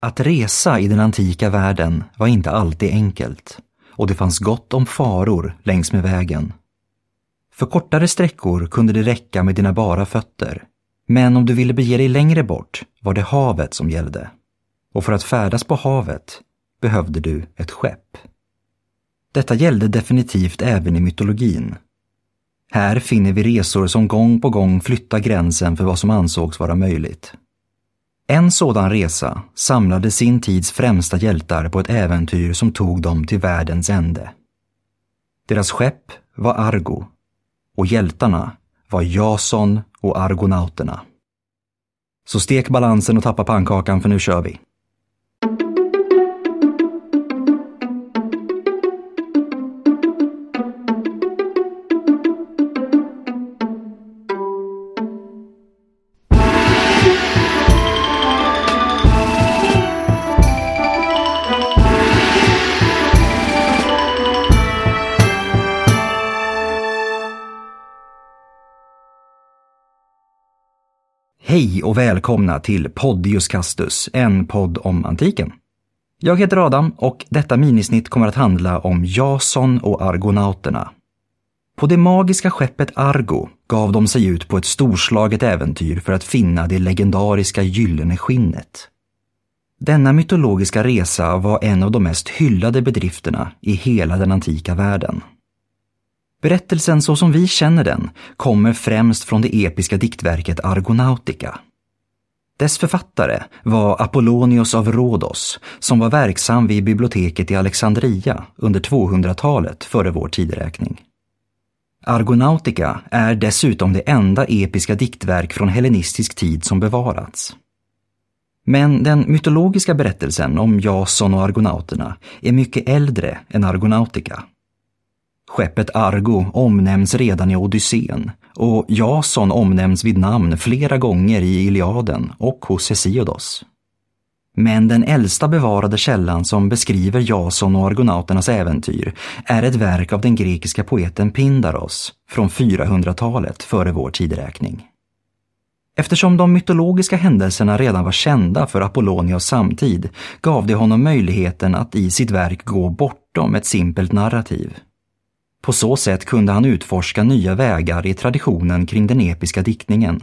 Att resa i den antika världen var inte alltid enkelt och det fanns gott om faror längs med vägen. För kortare sträckor kunde det räcka med dina bara fötter. Men om du ville bege dig längre bort var det havet som gällde. Och för att färdas på havet behövde du ett skepp. Detta gällde definitivt även i mytologin. Här finner vi resor som gång på gång flyttar gränsen för vad som ansågs vara möjligt. En sådan resa samlade sin tids främsta hjältar på ett äventyr som tog dem till världens ände. Deras skepp var Argo och hjältarna var Jason och Argonauterna. Så stek balansen och tappa pannkakan för nu kör vi. Hej och välkomna till Podius Castus, en podd om antiken. Jag heter Adam och detta minisnitt kommer att handla om Jason och argonauterna. På det magiska skeppet Argo gav de sig ut på ett storslaget äventyr för att finna det legendariska gyllene skinnet. Denna mytologiska resa var en av de mest hyllade bedrifterna i hela den antika världen. Berättelsen så som vi känner den kommer främst från det episka diktverket Argonautica. Dess författare var Apollonios av Rhodos som var verksam vid biblioteket i Alexandria under 200-talet före vår tideräkning. Argonautica är dessutom det enda episka diktverk från hellenistisk tid som bevarats. Men den mytologiska berättelsen om Jason och argonauterna är mycket äldre än Argonautica Skeppet Argo omnämns redan i Odysseen och Jason omnämns vid namn flera gånger i Iliaden och hos Hesiodos. Men den äldsta bevarade källan som beskriver Jason och argonauternas äventyr är ett verk av den grekiska poeten Pindaros från 400-talet före vår tideräkning. Eftersom de mytologiska händelserna redan var kända för Apollonios samtid gav det honom möjligheten att i sitt verk gå bortom ett simpelt narrativ. På så sätt kunde han utforska nya vägar i traditionen kring den episka diktningen.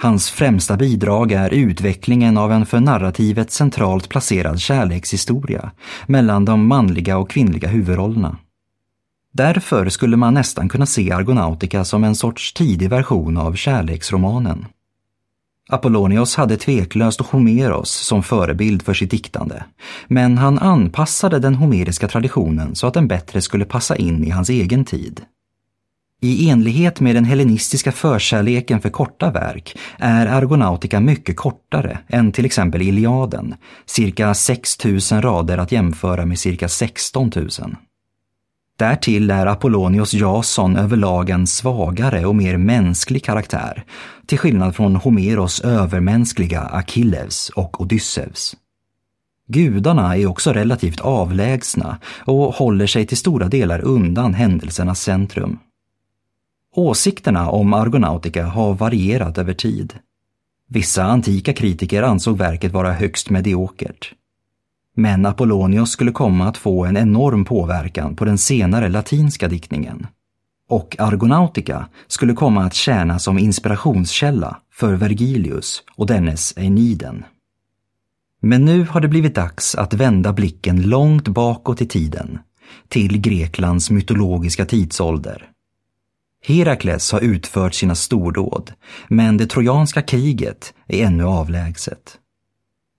Hans främsta bidrag är utvecklingen av en för narrativet centralt placerad kärlekshistoria mellan de manliga och kvinnliga huvudrollerna. Därför skulle man nästan kunna se Argonautica som en sorts tidig version av kärleksromanen. Apollonios hade tveklöst Homeros som förebild för sitt diktande, men han anpassade den homeriska traditionen så att den bättre skulle passa in i hans egen tid. I enlighet med den hellenistiska förkärleken för korta verk är Argonautica mycket kortare än till exempel Iliaden, cirka 6 000 rader att jämföra med cirka 16 000. Därtill är Apollonios Jason överlag en svagare och mer mänsklig karaktär, till skillnad från Homeros övermänskliga Achilles och Odysseus. Gudarna är också relativt avlägsna och håller sig till stora delar undan händelsernas centrum. Åsikterna om Argonautica har varierat över tid. Vissa antika kritiker ansåg verket vara högst mediokert men Apollonios skulle komma att få en enorm påverkan på den senare latinska diktningen. Och Argonautica skulle komma att tjäna som inspirationskälla för Vergilius och dennes Eniden. Men nu har det blivit dags att vända blicken långt bakåt i tiden, till Greklands mytologiska tidsålder. Herakles har utfört sina stordåd, men det trojanska kriget är ännu avlägset.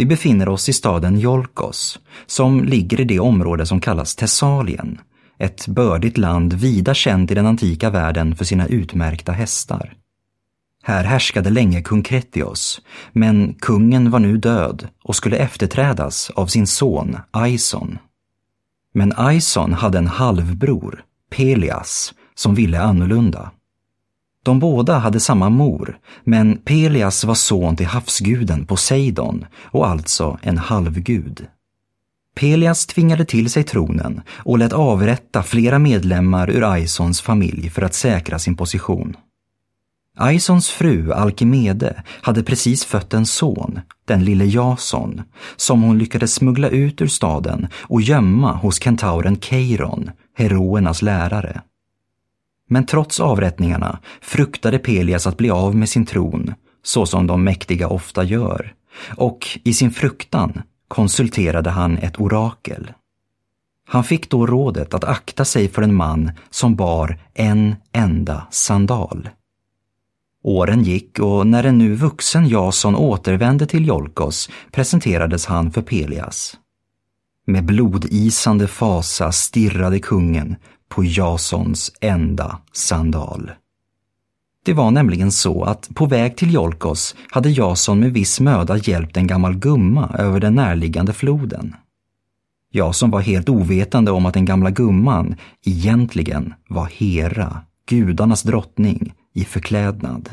Vi befinner oss i staden Jolkos, som ligger i det område som kallas Thessalien, ett bördigt land vida känt i den antika världen för sina utmärkta hästar. Här härskade länge kung Kretios, men kungen var nu död och skulle efterträdas av sin son Aison. Men Aison hade en halvbror, Pelias, som ville annorlunda. De båda hade samma mor, men Pelias var son till havsguden Poseidon och alltså en halvgud. Pelias tvingade till sig tronen och lät avrätta flera medlemmar ur Aisons familj för att säkra sin position. Aisons fru Alkimede hade precis fött en son, den lille Jason, som hon lyckades smuggla ut ur staden och gömma hos kentauren Keiron, heroernas lärare. Men trots avrättningarna fruktade Pelias att bli av med sin tron, så som de mäktiga ofta gör, och i sin fruktan konsulterade han ett orakel. Han fick då rådet att akta sig för en man som bar en enda sandal. Åren gick och när en nu vuxen Jason återvände till Jolkos presenterades han för Pelias. Med blodisande fasa stirrade kungen på Jasons enda sandal. Det var nämligen så att på väg till Jolkos hade Jason med viss möda hjälpt en gammal gumma över den närliggande floden. Jason var helt ovetande om att den gamla gumman egentligen var Hera, gudarnas drottning, i förklädnad.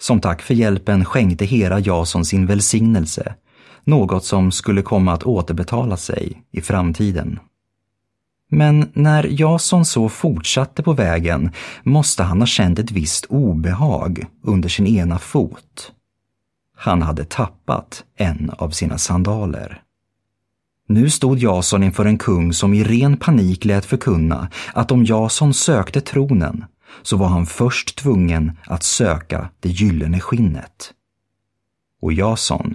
Som tack för hjälpen skänkte Hera Jason sin välsignelse, något som skulle komma att återbetala sig i framtiden. Men när Jason så fortsatte på vägen måste han ha känt ett visst obehag under sin ena fot. Han hade tappat en av sina sandaler. Nu stod Jason inför en kung som i ren panik lät förkunna att om Jason sökte tronen så var han först tvungen att söka det gyllene skinnet. Och Jason,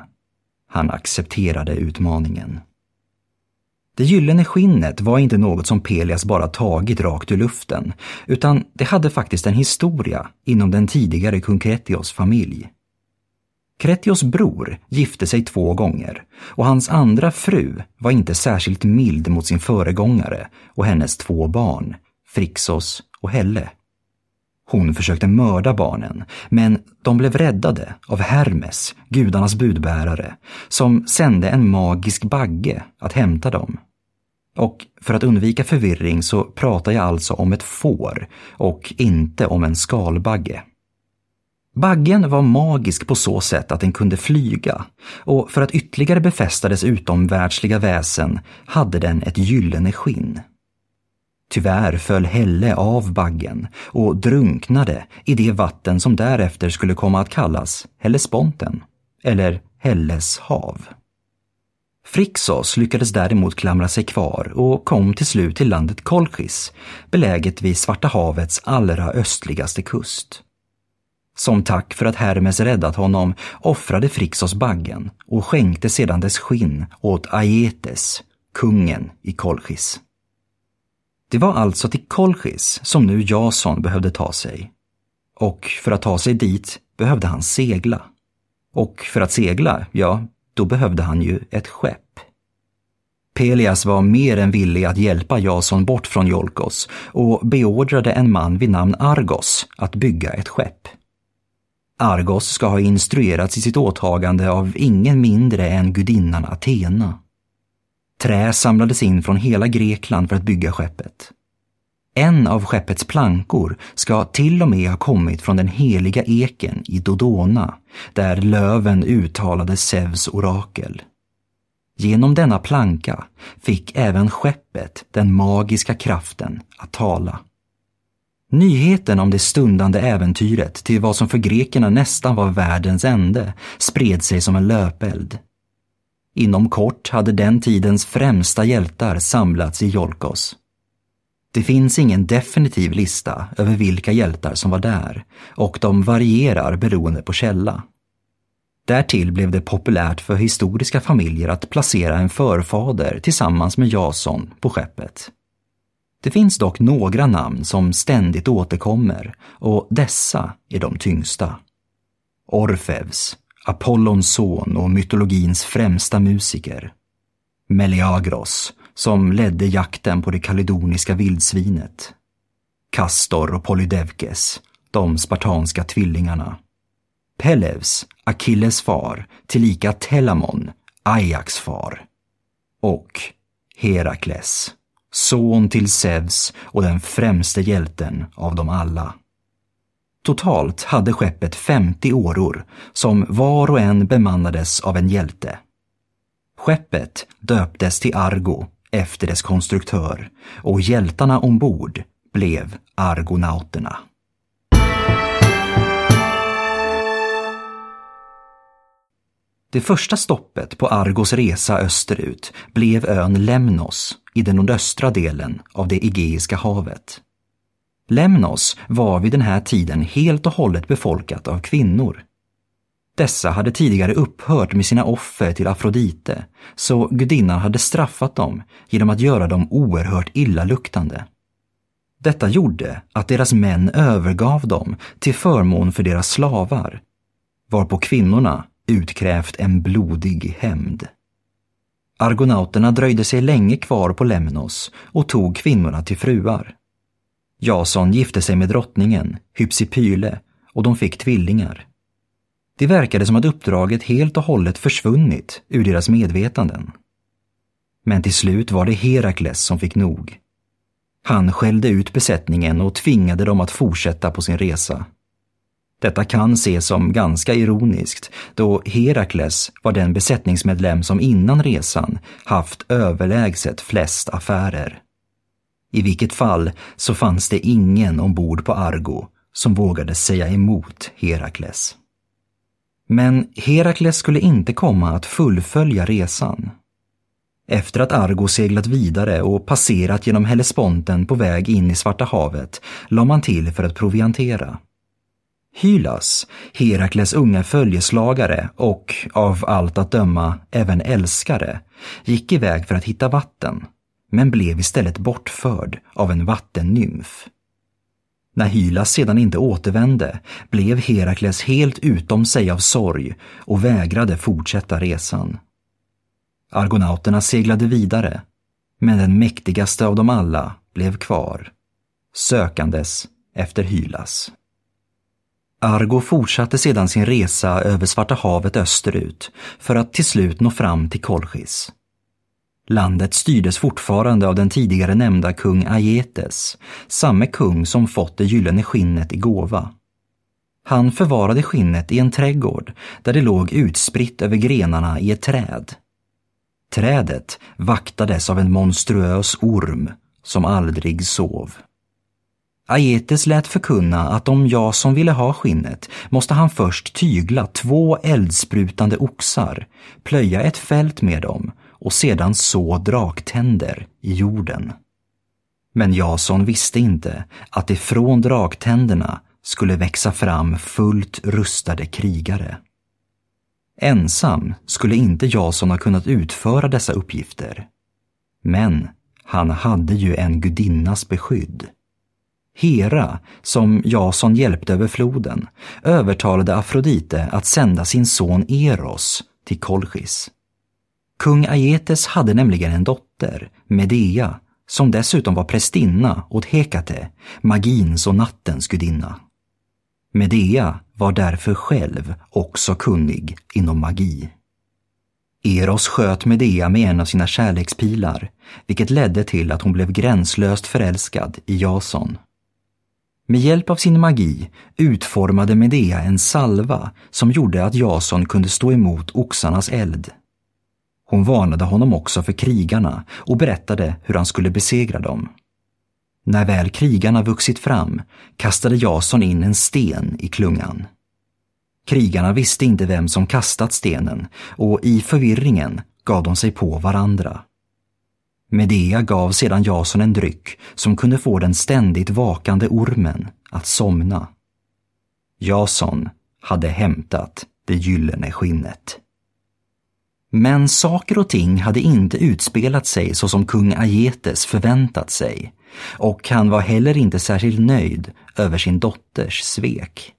han accepterade utmaningen. Det gyllene skinnet var inte något som Pelias bara tagit rakt ur luften, utan det hade faktiskt en historia inom den tidigare kung Kretios familj. Kretios bror gifte sig två gånger och hans andra fru var inte särskilt mild mot sin föregångare och hennes två barn, Frixos och Helle. Hon försökte mörda barnen, men de blev räddade av Hermes, gudarnas budbärare, som sände en magisk bagge att hämta dem. Och för att undvika förvirring så pratar jag alltså om ett får och inte om en skalbagge. Baggen var magisk på så sätt att den kunde flyga och för att ytterligare befästa dess utomvärldsliga väsen hade den ett gyllene skinn. Tyvärr föll Helle av baggen och drunknade i det vatten som därefter skulle komma att kallas Hellesponten, eller Helles hav. Frixos lyckades däremot klamra sig kvar och kom till slut till landet Kolchis, beläget vid Svarta havets allra östligaste kust. Som tack för att Hermes räddat honom offrade Frixos baggen och skänkte sedan dess skinn åt Aietes, kungen i Kolchis. Det var alltså till Kolchis som nu Jason behövde ta sig. Och för att ta sig dit behövde han segla. Och för att segla, ja, då behövde han ju ett skepp. Pelias var mer än villig att hjälpa Jason bort från Jolkos och beordrade en man vid namn Argos att bygga ett skepp. Argos ska ha instruerats i sitt åtagande av ingen mindre än gudinnan Athena. Trä samlades in från hela Grekland för att bygga skeppet. En av skeppets plankor ska till och med ha kommit från den heliga eken i Dodona, där löven uttalade Zeus orakel. Genom denna planka fick även skeppet den magiska kraften att tala. Nyheten om det stundande äventyret till vad som för grekerna nästan var världens ände spred sig som en löpeld. Inom kort hade den tidens främsta hjältar samlats i Jolkos. Det finns ingen definitiv lista över vilka hjältar som var där och de varierar beroende på källa. Därtill blev det populärt för historiska familjer att placera en förfader tillsammans med Jason på skeppet. Det finns dock några namn som ständigt återkommer och dessa är de tyngsta. Orfeus, Apollons son och mytologins främsta musiker. Meleagros, som ledde jakten på det kaledoniska vildsvinet. Castor och Polydevkes, de spartanska tvillingarna. Pelevs, Achilles far, tillika Telamon, Ajax far. Och Herakles, son till Zeus och den främste hjälten av dem alla. Totalt hade skeppet 50 åror som var och en bemannades av en hjälte. Skeppet döptes till Argo efter dess konstruktör och hjältarna ombord blev argonauterna. Det första stoppet på Argos resa österut blev ön Lemnos i den nordöstra delen av det Egeiska havet. Lemnos var vid den här tiden helt och hållet befolkat av kvinnor. Dessa hade tidigare upphört med sina offer till Afrodite, så gudinnan hade straffat dem genom att göra dem oerhört illaluktande. Detta gjorde att deras män övergav dem till förmån för deras slavar, varpå kvinnorna utkrävt en blodig hämnd. Argonauterna dröjde sig länge kvar på Lemnos och tog kvinnorna till fruar. Jason gifte sig med drottningen, Hypsipyle, och de fick tvillingar. Det verkade som att uppdraget helt och hållet försvunnit ur deras medvetanden. Men till slut var det Herakles som fick nog. Han skällde ut besättningen och tvingade dem att fortsätta på sin resa. Detta kan ses som ganska ironiskt då Herakles var den besättningsmedlem som innan resan haft överlägset flest affärer. I vilket fall så fanns det ingen ombord på Argo som vågade säga emot Herakles. Men Herakles skulle inte komma att fullfölja resan. Efter att Argo seglat vidare och passerat genom Hellesponten på väg in i Svarta havet la man till för att proviantera. Hylas, Herakles unga följeslagare och, av allt att döma, även älskare, gick iväg för att hitta vatten, men blev istället bortförd av en vattennymf. När Hylas sedan inte återvände blev Herakles helt utom sig av sorg och vägrade fortsätta resan. Argonauterna seglade vidare, men den mäktigaste av dem alla blev kvar, sökandes efter Hylas. Argo fortsatte sedan sin resa över Svarta havet österut för att till slut nå fram till Kolchis. Landet styrdes fortfarande av den tidigare nämnda kung Aietes, samme kung som fått det gyllene skinnet i gåva. Han förvarade skinnet i en trädgård där det låg utspritt över grenarna i ett träd. Trädet vaktades av en monstruös orm som aldrig sov. Aietes lät förkunna att om jag som ville ha skinnet måste han först tygla två eldsprutande oxar, plöja ett fält med dem och sedan så draktänder i jorden. Men Jason visste inte att det från draktänderna skulle växa fram fullt rustade krigare. Ensam skulle inte Jason ha kunnat utföra dessa uppgifter. Men han hade ju en gudinnas beskydd. Hera, som Jason hjälpte över floden, övertalade Afrodite att sända sin son Eros till Kolchis. Kung Aietes hade nämligen en dotter, Medea, som dessutom var prästinna åt Hekate, magins och nattens gudinna. Medea var därför själv också kunnig inom magi. Eros sköt Medea med en av sina kärlekspilar, vilket ledde till att hon blev gränslöst förälskad i Jason. Med hjälp av sin magi utformade Medea en salva som gjorde att Jason kunde stå emot oxarnas eld. Hon varnade honom också för krigarna och berättade hur han skulle besegra dem. När väl krigarna vuxit fram kastade Jason in en sten i klungan. Krigarna visste inte vem som kastat stenen och i förvirringen gav de sig på varandra. Medea gav sedan Jason en dryck som kunde få den ständigt vakande ormen att somna. Jason hade hämtat det gyllene skinnet. Men saker och ting hade inte utspelat sig så som kung Aietes förväntat sig och han var heller inte särskilt nöjd över sin dotters svek.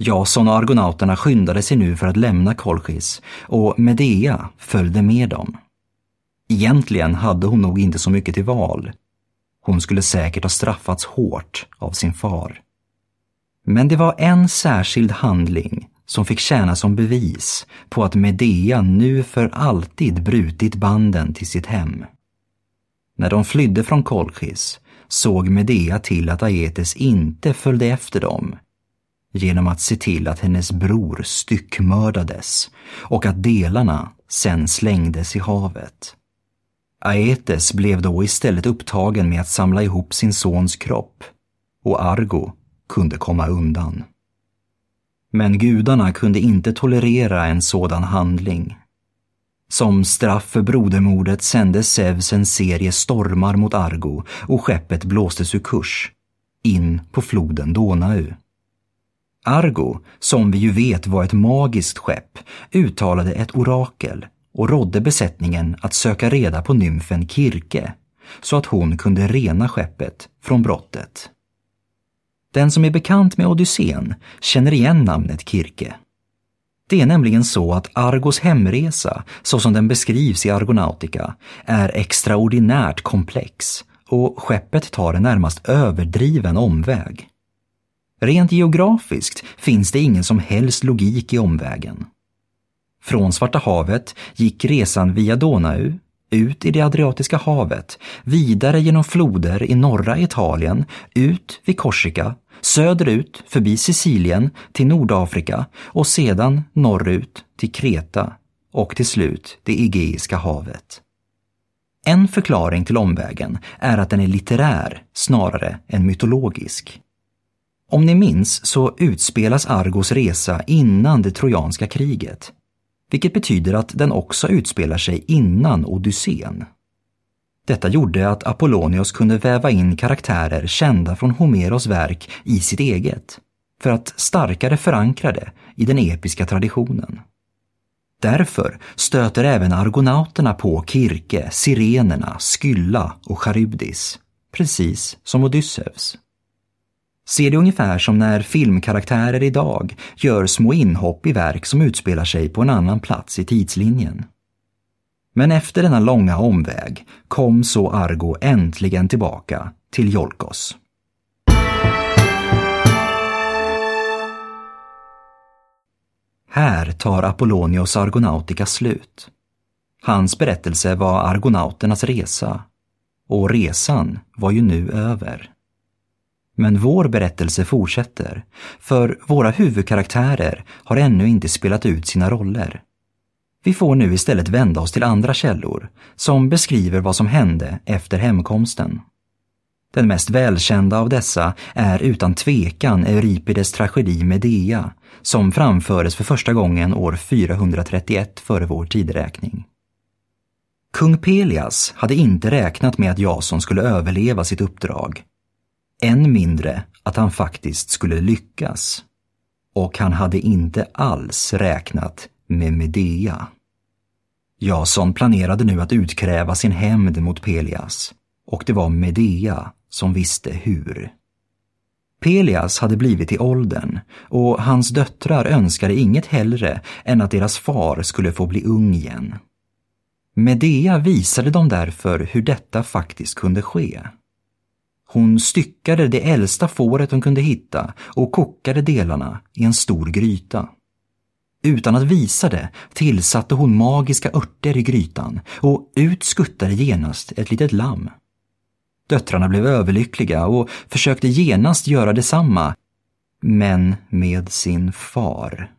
Jason och argonauterna skyndade sig nu för att lämna Kolchis och Medea följde med dem. Egentligen hade hon nog inte så mycket till val. Hon skulle säkert ha straffats hårt av sin far. Men det var en särskild handling som fick tjäna som bevis på att Medea nu för alltid brutit banden till sitt hem. När de flydde från Kolchis såg Medea till att Aetes inte följde efter dem genom att se till att hennes bror styckmördades och att delarna sen slängdes i havet. Aetes blev då istället upptagen med att samla ihop sin sons kropp och Argo kunde komma undan. Men gudarna kunde inte tolerera en sådan handling. Som straff för brodermordet sände Zeus en serie stormar mot Argo och skeppet blåstes ur kurs, in på floden Donau. Argo, som vi ju vet var ett magiskt skepp, uttalade ett orakel och rådde besättningen att söka reda på nymfen Kirke så att hon kunde rena skeppet från brottet. Den som är bekant med Odysseen känner igen namnet Kirke. Det är nämligen så att Argos hemresa, så som den beskrivs i Argonautica, är extraordinärt komplex och skeppet tar en närmast överdriven omväg. Rent geografiskt finns det ingen som helst logik i omvägen. Från Svarta havet gick resan via Donau, ut i det Adriatiska havet, vidare genom floder i norra Italien, ut vid Korsika, söderut förbi Sicilien till Nordafrika och sedan norrut till Kreta och till slut det Egeiska havet. En förklaring till omvägen är att den är litterär snarare än mytologisk. Om ni minns så utspelas Argos resa innan det trojanska kriget, vilket betyder att den också utspelar sig innan Odysseen. Detta gjorde att Apollonios kunde väva in karaktärer kända från Homeros verk i sitt eget, för att starkare förankra det i den episka traditionen. Därför stöter även argonauterna på Kirke, Sirenerna, Skylla och Charybdis, precis som Odysseus. Se det ungefär som när filmkaraktärer idag gör små inhopp i verk som utspelar sig på en annan plats i tidslinjen. Men efter denna långa omväg kom så Argo äntligen tillbaka till Jolkos. Här tar Apollonios Argonautica slut. Hans berättelse var argonauternas resa och resan var ju nu över. Men vår berättelse fortsätter, för våra huvudkaraktärer har ännu inte spelat ut sina roller. Vi får nu istället vända oss till andra källor, som beskriver vad som hände efter hemkomsten. Den mest välkända av dessa är utan tvekan Euripides tragedi Medea, som framfördes för första gången år 431 före vår tideräkning. Kung Pelias hade inte räknat med att Jason skulle överleva sitt uppdrag. Än mindre att han faktiskt skulle lyckas. Och han hade inte alls räknat med Medea. Jason planerade nu att utkräva sin hämnd mot Pelias och det var Medea som visste hur. Pelias hade blivit i åldern och hans döttrar önskade inget hellre än att deras far skulle få bli ung igen. Medea visade dem därför hur detta faktiskt kunde ske. Hon styckade det äldsta fåret hon kunde hitta och kokade delarna i en stor gryta. Utan att visa det tillsatte hon magiska örter i grytan och ut skuttade genast ett litet lamm. Döttrarna blev överlyckliga och försökte genast göra detsamma, men med sin far.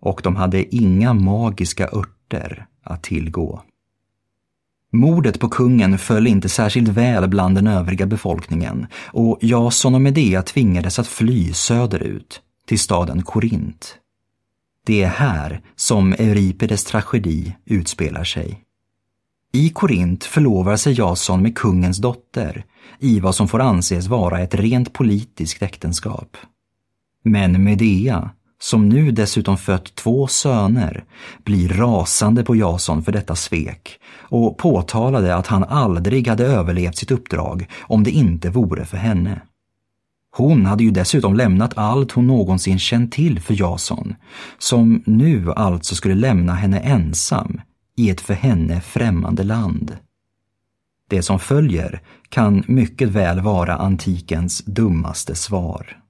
Och de hade inga magiska örter att tillgå. Mordet på kungen föll inte särskilt väl bland den övriga befolkningen och Jason och Medea tvingades att fly söderut, till staden Korint. Det är här som Euripides tragedi utspelar sig. I Korint förlovar sig Jason med kungens dotter i vad som får anses vara ett rent politiskt äktenskap. Men Medea, som nu dessutom fött två söner, blir rasande på Jason för detta svek och påtalade att han aldrig hade överlevt sitt uppdrag om det inte vore för henne. Hon hade ju dessutom lämnat allt hon någonsin känt till för Jason, som nu alltså skulle lämna henne ensam i ett för henne främmande land. Det som följer kan mycket väl vara antikens dummaste svar.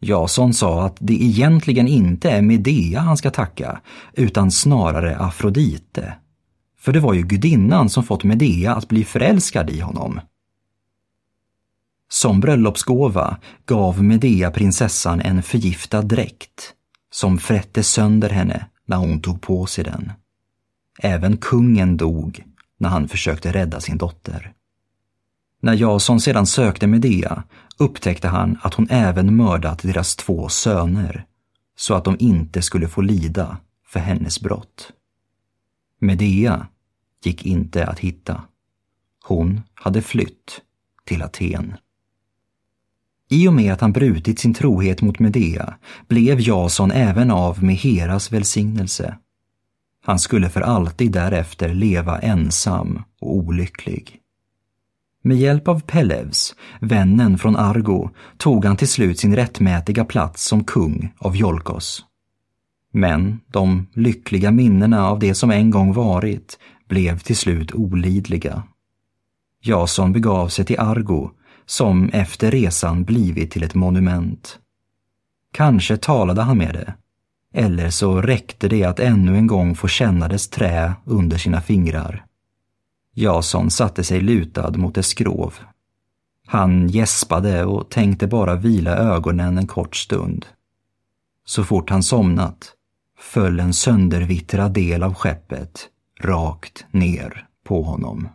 Jason sa att det egentligen inte är Medea han ska tacka, utan snarare Afrodite. För det var ju gudinnan som fått Medea att bli förälskad i honom. Som bröllopsgåva gav Medea prinsessan en förgiftad dräkt som frätte sönder henne när hon tog på sig den. Även kungen dog när han försökte rädda sin dotter. När Jason sedan sökte Medea upptäckte han att hon även mördat deras två söner så att de inte skulle få lida för hennes brott. Medea gick inte att hitta. Hon hade flytt till Aten. I och med att han brutit sin trohet mot Medea blev Jason även av med Heras välsignelse. Han skulle för alltid därefter leva ensam och olycklig. Med hjälp av Pelevs, vännen från Argo, tog han till slut sin rättmätiga plats som kung av Jolkos. Men de lyckliga minnena av det som en gång varit blev till slut olidliga. Jason begav sig till Argo, som efter resan blivit till ett monument. Kanske talade han med det, eller så räckte det att ännu en gång få känna dess trä under sina fingrar. Jason satte sig lutad mot dess skrov. Han gäspade och tänkte bara vila ögonen en kort stund. Så fort han somnat föll en söndervittrad del av skeppet rakt ner på honom.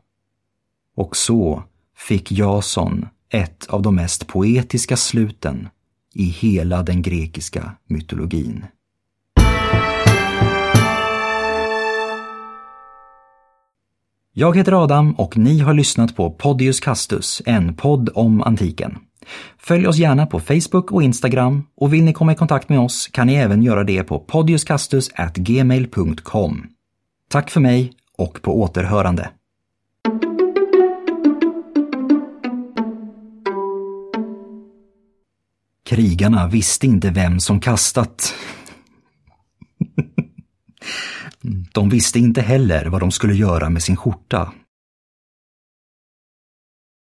Och så fick Jason ett av de mest poetiska sluten i hela den grekiska mytologin. Jag heter Adam och ni har lyssnat på Podius Castus, en podd om antiken. Följ oss gärna på Facebook och Instagram och vill ni komma i kontakt med oss kan ni även göra det på podiuscastus@gmail.com. Tack för mig och på återhörande. Krigarna visste inte vem som kastat. De visste inte heller vad de skulle göra med sin skjorta.